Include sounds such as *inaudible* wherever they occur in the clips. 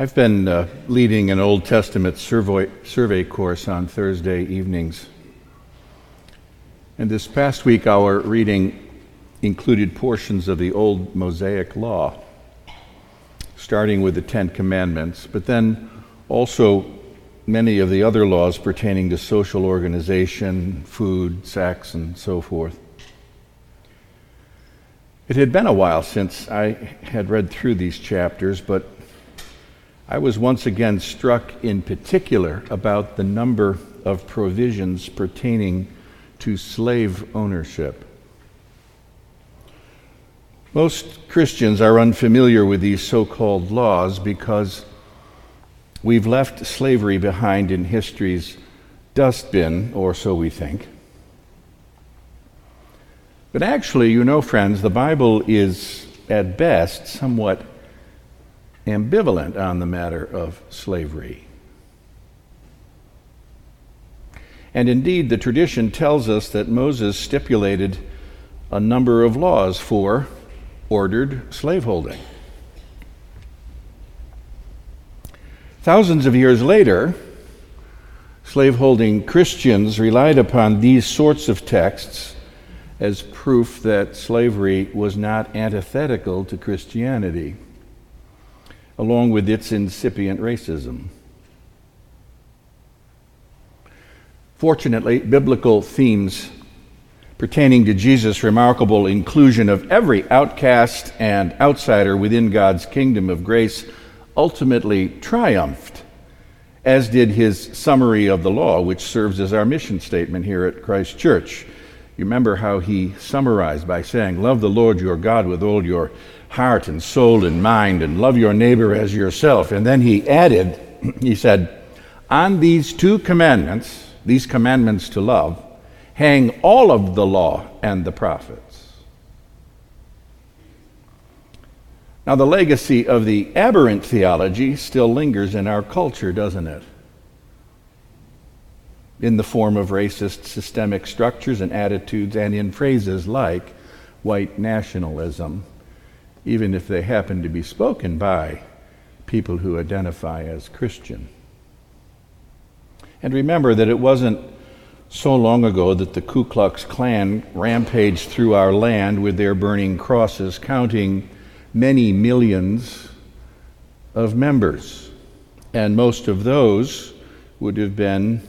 I've been uh, leading an Old Testament survey, survey course on Thursday evenings. And this past week, our reading included portions of the old Mosaic Law, starting with the Ten Commandments, but then also many of the other laws pertaining to social organization, food, sex, and so forth. It had been a while since I had read through these chapters, but I was once again struck in particular about the number of provisions pertaining to slave ownership. Most Christians are unfamiliar with these so called laws because we've left slavery behind in history's dustbin, or so we think. But actually, you know, friends, the Bible is at best somewhat ambivalent on the matter of slavery. And indeed, the tradition tells us that Moses stipulated a number of laws for ordered slaveholding. Thousands of years later, slaveholding Christians relied upon these sorts of texts as proof that slavery was not antithetical to Christianity along with its incipient racism. Fortunately, biblical themes pertaining to Jesus' remarkable inclusion of every outcast and outsider within God's kingdom of grace ultimately triumphed, as did his summary of the law, which serves as our mission statement here at Christ Church. You remember how he summarized by saying, Love the Lord your God with all your heart and soul and mind, and love your neighbor as yourself. And then he added, *clears throat* he said, On these two commandments, these commandments to love, hang all of the law and the prophets. Now, the legacy of the aberrant theology still lingers in our culture, doesn't it? In the form of racist systemic structures and attitudes, and in phrases like white nationalism even if they happen to be spoken by people who identify as Christian. And remember that it wasn't so long ago that the Ku Klux Klan rampaged through our land with their burning crosses, counting many millions of members. And most of those would have been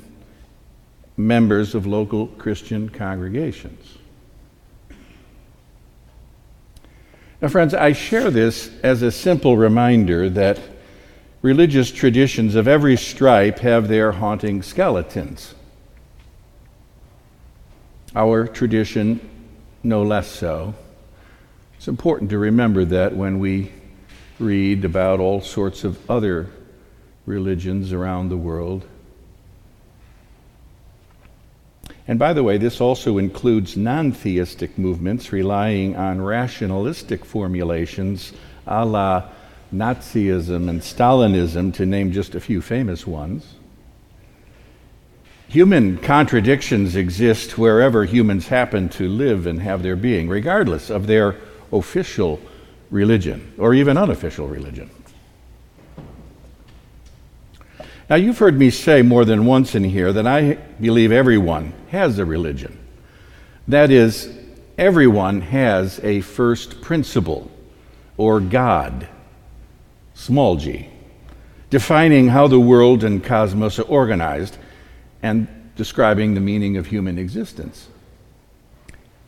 members of local Christian congregations. Now, friends, I share this as a simple reminder that religious traditions of every stripe have their haunting skeletons. Our tradition, no less so. It's important to remember that when we read about all sorts of other religions around the world. And by the way, this also includes non theistic movements relying on rationalistic formulations a la Nazism and Stalinism, to name just a few famous ones. Human contradictions exist wherever humans happen to live and have their being, regardless of their official religion or even unofficial religion. Now, you've heard me say more than once in here that I believe everyone has a religion. That is, everyone has a first principle or God, small g, defining how the world and cosmos are organized and describing the meaning of human existence.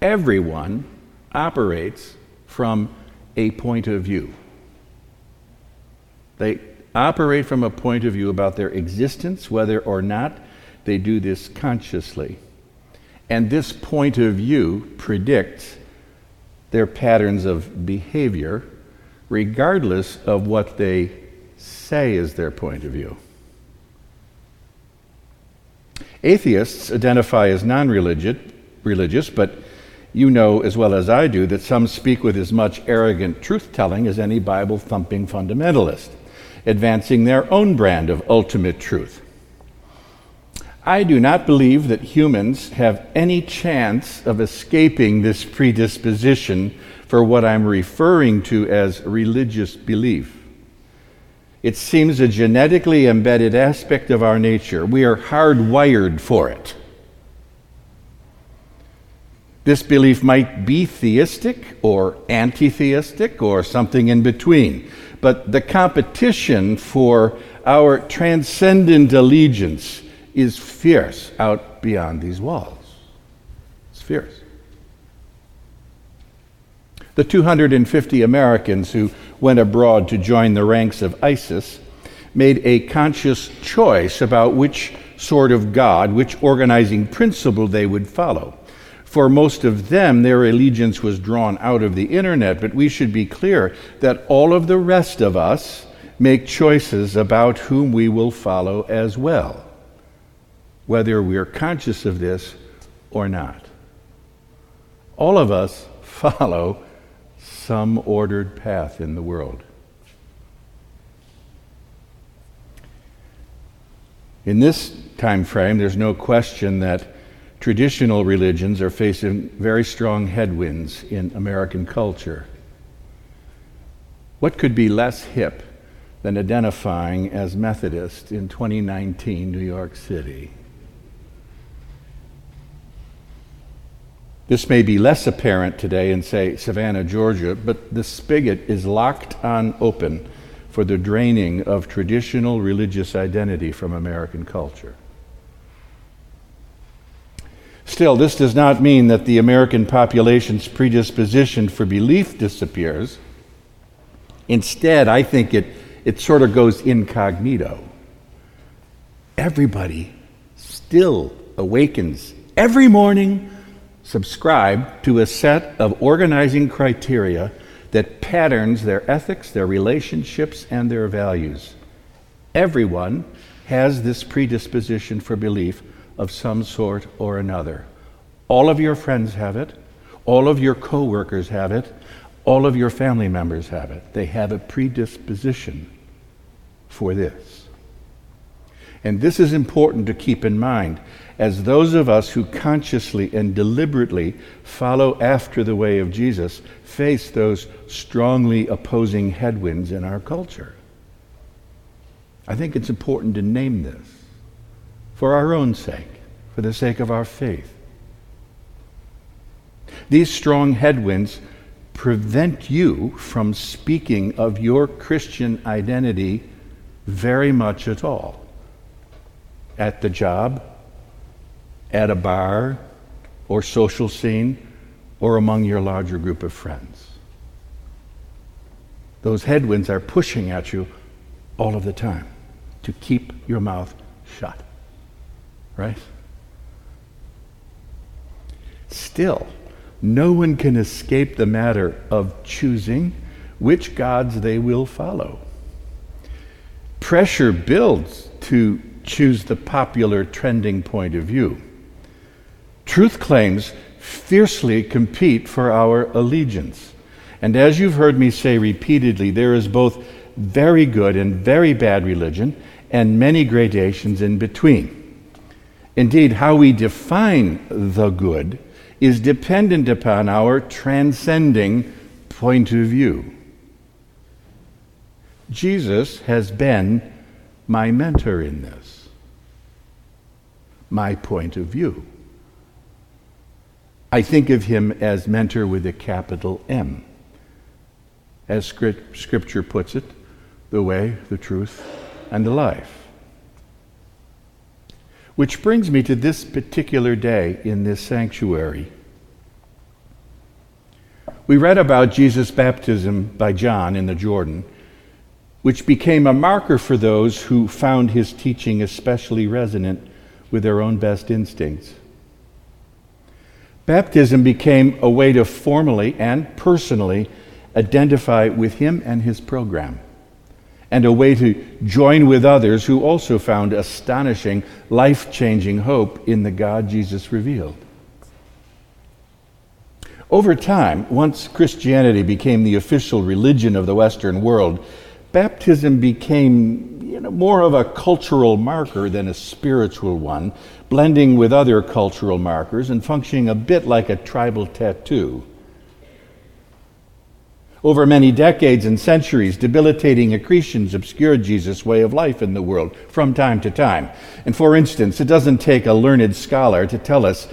Everyone operates from a point of view. They operate from a point of view about their existence, whether or not they do this consciously. And this point of view predicts their patterns of behavior, regardless of what they say is their point of view. Atheists identify as non religious, but you know as well as I do that some speak with as much arrogant truth telling as any Bible thumping fundamentalist advancing their own brand of ultimate truth. I do not believe that humans have any chance of escaping this predisposition for what I'm referring to as religious belief. It seems a genetically embedded aspect of our nature. We are hardwired for it. This belief might be theistic or anti theistic or something in between. But the competition for our transcendent allegiance is fierce out beyond these walls. It's fierce. The 250 Americans who went abroad to join the ranks of ISIS made a conscious choice about which sort of God, which organizing principle they would follow. For most of them, their allegiance was drawn out of the internet, but we should be clear that all of the rest of us make choices about whom we will follow as well, whether we're conscious of this or not. All of us *laughs* follow some ordered path in the world. In this time frame, there's no question that traditional religions are facing very strong headwinds in American culture. What could be less hip than identifying as Methodist in 2019 New York City? This may be less apparent today in, say, Savannah, Georgia, but the spigot is locked on open for the draining of traditional religious identity from American culture. Still, this does not mean that the American population's predisposition for belief disappears. Instead, I think it, it sort of goes incognito. Everybody still awakens every morning, subscribe to a set of organizing criteria that patterns their ethics, their relationships, and their values. Everyone has this predisposition for belief of some sort or another. All of your friends have it, all of your coworkers have it, all of your family members have it. They have a predisposition for this. And this is important to keep in mind as those of us who consciously and deliberately follow after the way of Jesus face those strongly opposing headwinds in our culture. I think it's important to name this for our own sake, for the sake of our faith. These strong headwinds prevent you from speaking of your Christian identity very much at all. At the job, at a bar, or social scene, or among your larger group of friends. Those headwinds are pushing at you all of the time to keep your mouth shut right? Still, no one can escape the matter of choosing which gods they will follow. Pressure builds to choose the popular trending point of view. Truth claims fiercely compete for our allegiance. And as you've heard me say repeatedly, there is both very good and very bad religion, and many gradations in between. Indeed, how we define the good is dependent upon our transcending point of view. Jesus has been my mentor in this, my point of view. I think of him as mentor with a capital M. As scripture puts it, the way, the truth, and the life. Which brings me to this particular day in this sanctuary. We read about Jesus' baptism by John in the Jordan, which became a marker for those who found his teaching especially resonant with their own best instincts. Baptism became a way to formally and personally identify with him and his program and a way to join with others who also found astonishing, life changing hope in the God Jesus revealed. Over time, once Christianity became the official religion of the Western world, baptism became you know, more of a cultural marker than a spiritual one, blending with other cultural markers and functioning a bit like a tribal tattoo. Over many decades and centuries, debilitating accretions obscured Jesus' way of life in the world from time to time. And for instance, it doesn't take a learned scholar to tell us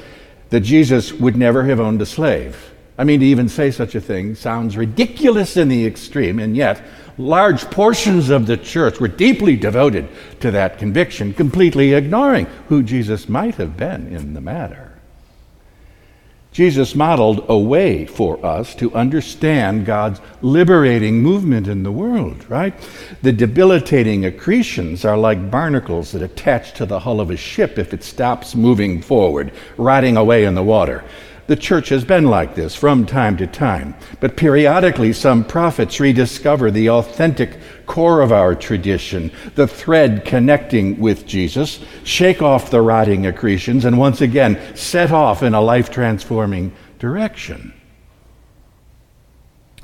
that Jesus would never have owned a slave. I mean, to even say such a thing sounds ridiculous in the extreme, and yet large portions of the church were deeply devoted to that conviction, completely ignoring who Jesus might have been in the matter. Jesus modeled a way for us to understand God's liberating movement in the world, right? The debilitating accretions are like barnacles that attach to the hull of a ship if it stops moving forward, rotting away in the water. The church has been like this from time to time, but periodically some prophets rediscover the authentic core of our tradition, the thread connecting with Jesus, shake off the rotting accretions, and once again set off in a life transforming direction.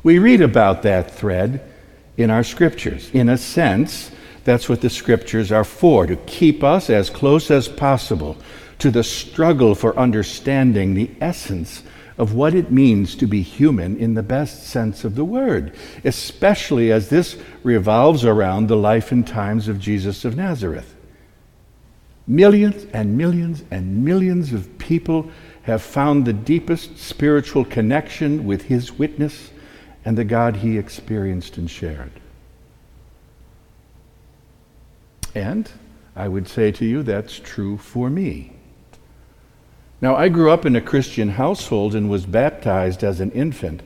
We read about that thread in our scriptures. In a sense, that's what the scriptures are for, to keep us as close as possible to the struggle for understanding the essence of what it means to be human in the best sense of the word, especially as this revolves around the life and times of Jesus of Nazareth. Millions and millions and millions of people have found the deepest spiritual connection with his witness and the God he experienced and shared. And I would say to you, that's true for me. Now, I grew up in a Christian household and was baptized as an infant.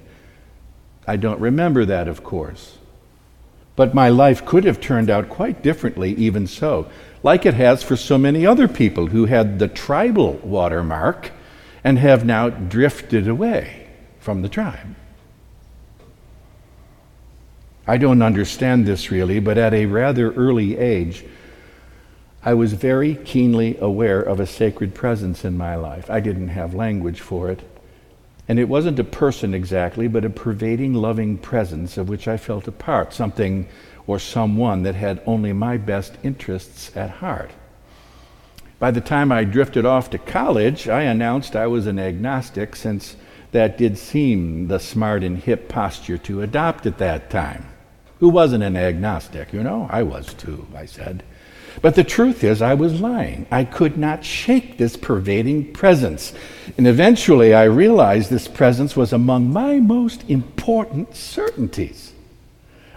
I don't remember that, of course. But my life could have turned out quite differently, even so, like it has for so many other people who had the tribal watermark and have now drifted away from the tribe. I don't understand this really, but at a rather early age, I was very keenly aware of a sacred presence in my life. I didn't have language for it. And it wasn't a person exactly, but a pervading, loving presence of which I felt a part, something or someone that had only my best interests at heart. By the time I drifted off to college, I announced I was an agnostic, since that did seem the smart and hip posture to adopt at that time. Who wasn't an agnostic? You know, I was too, I said. But the truth is, I was lying. I could not shake this pervading presence. And eventually, I realized this presence was among my most important certainties.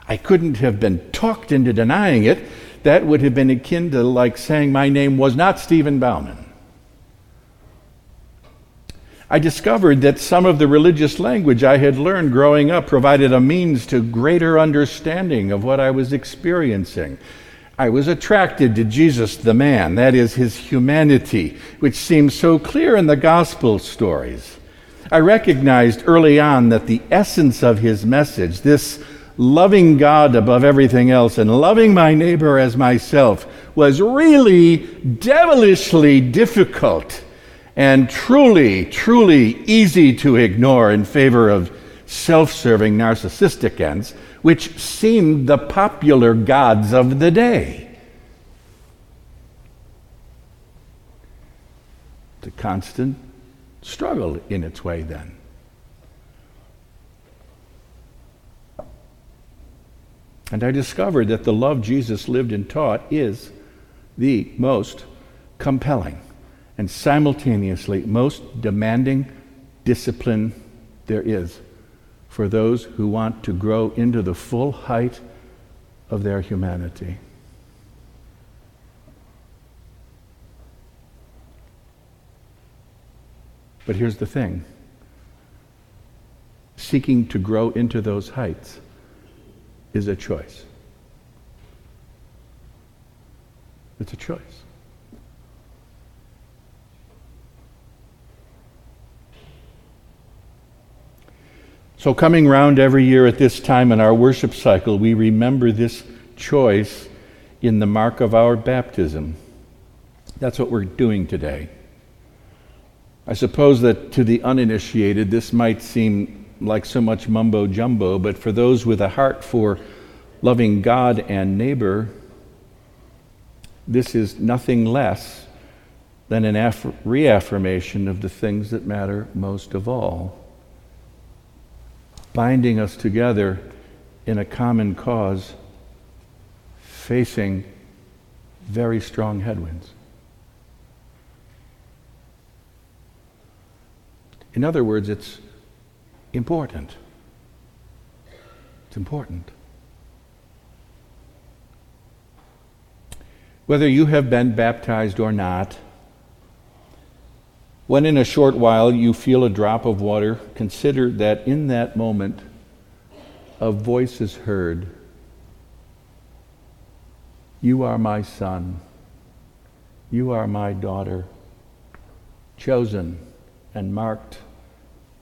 I couldn't have been talked into denying it. That would have been akin to like saying my name was not Stephen Bauman. I discovered that some of the religious language I had learned growing up provided a means to greater understanding of what I was experiencing. I was attracted to Jesus the man, that is, his humanity, which seems so clear in the gospel stories. I recognized early on that the essence of his message, this loving God above everything else and loving my neighbor as myself, was really devilishly difficult and truly, truly easy to ignore in favor of self serving narcissistic ends which seemed the popular gods of the day. It's a constant struggle in its way, then. And I discovered that the love Jesus lived and taught is the most compelling and simultaneously most demanding discipline there is for those who want to grow into the full height of their humanity. But here's the thing seeking to grow into those heights is a choice. It's a choice. So, coming round every year at this time in our worship cycle, we remember this choice in the mark of our baptism. That's what we're doing today. I suppose that to the uninitiated, this might seem like so much mumbo jumbo, but for those with a heart for loving God and neighbor, this is nothing less than an aff- reaffirmation of the things that matter most of all binding us together in a common cause, facing very strong headwinds. In other words, it's important. It's important. Whether you have been baptized or not, when in a short while you feel a drop of water, consider that in that moment a voice is heard You are my son. You are my daughter, chosen and marked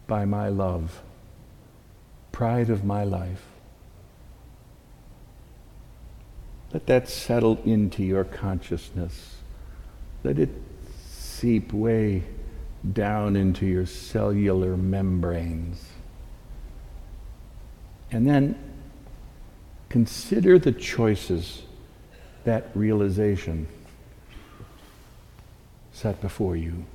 by my love, pride of my life. Let that settle into your consciousness. Let it seep way down into your cellular membranes. And then consider the choices that realization set before you.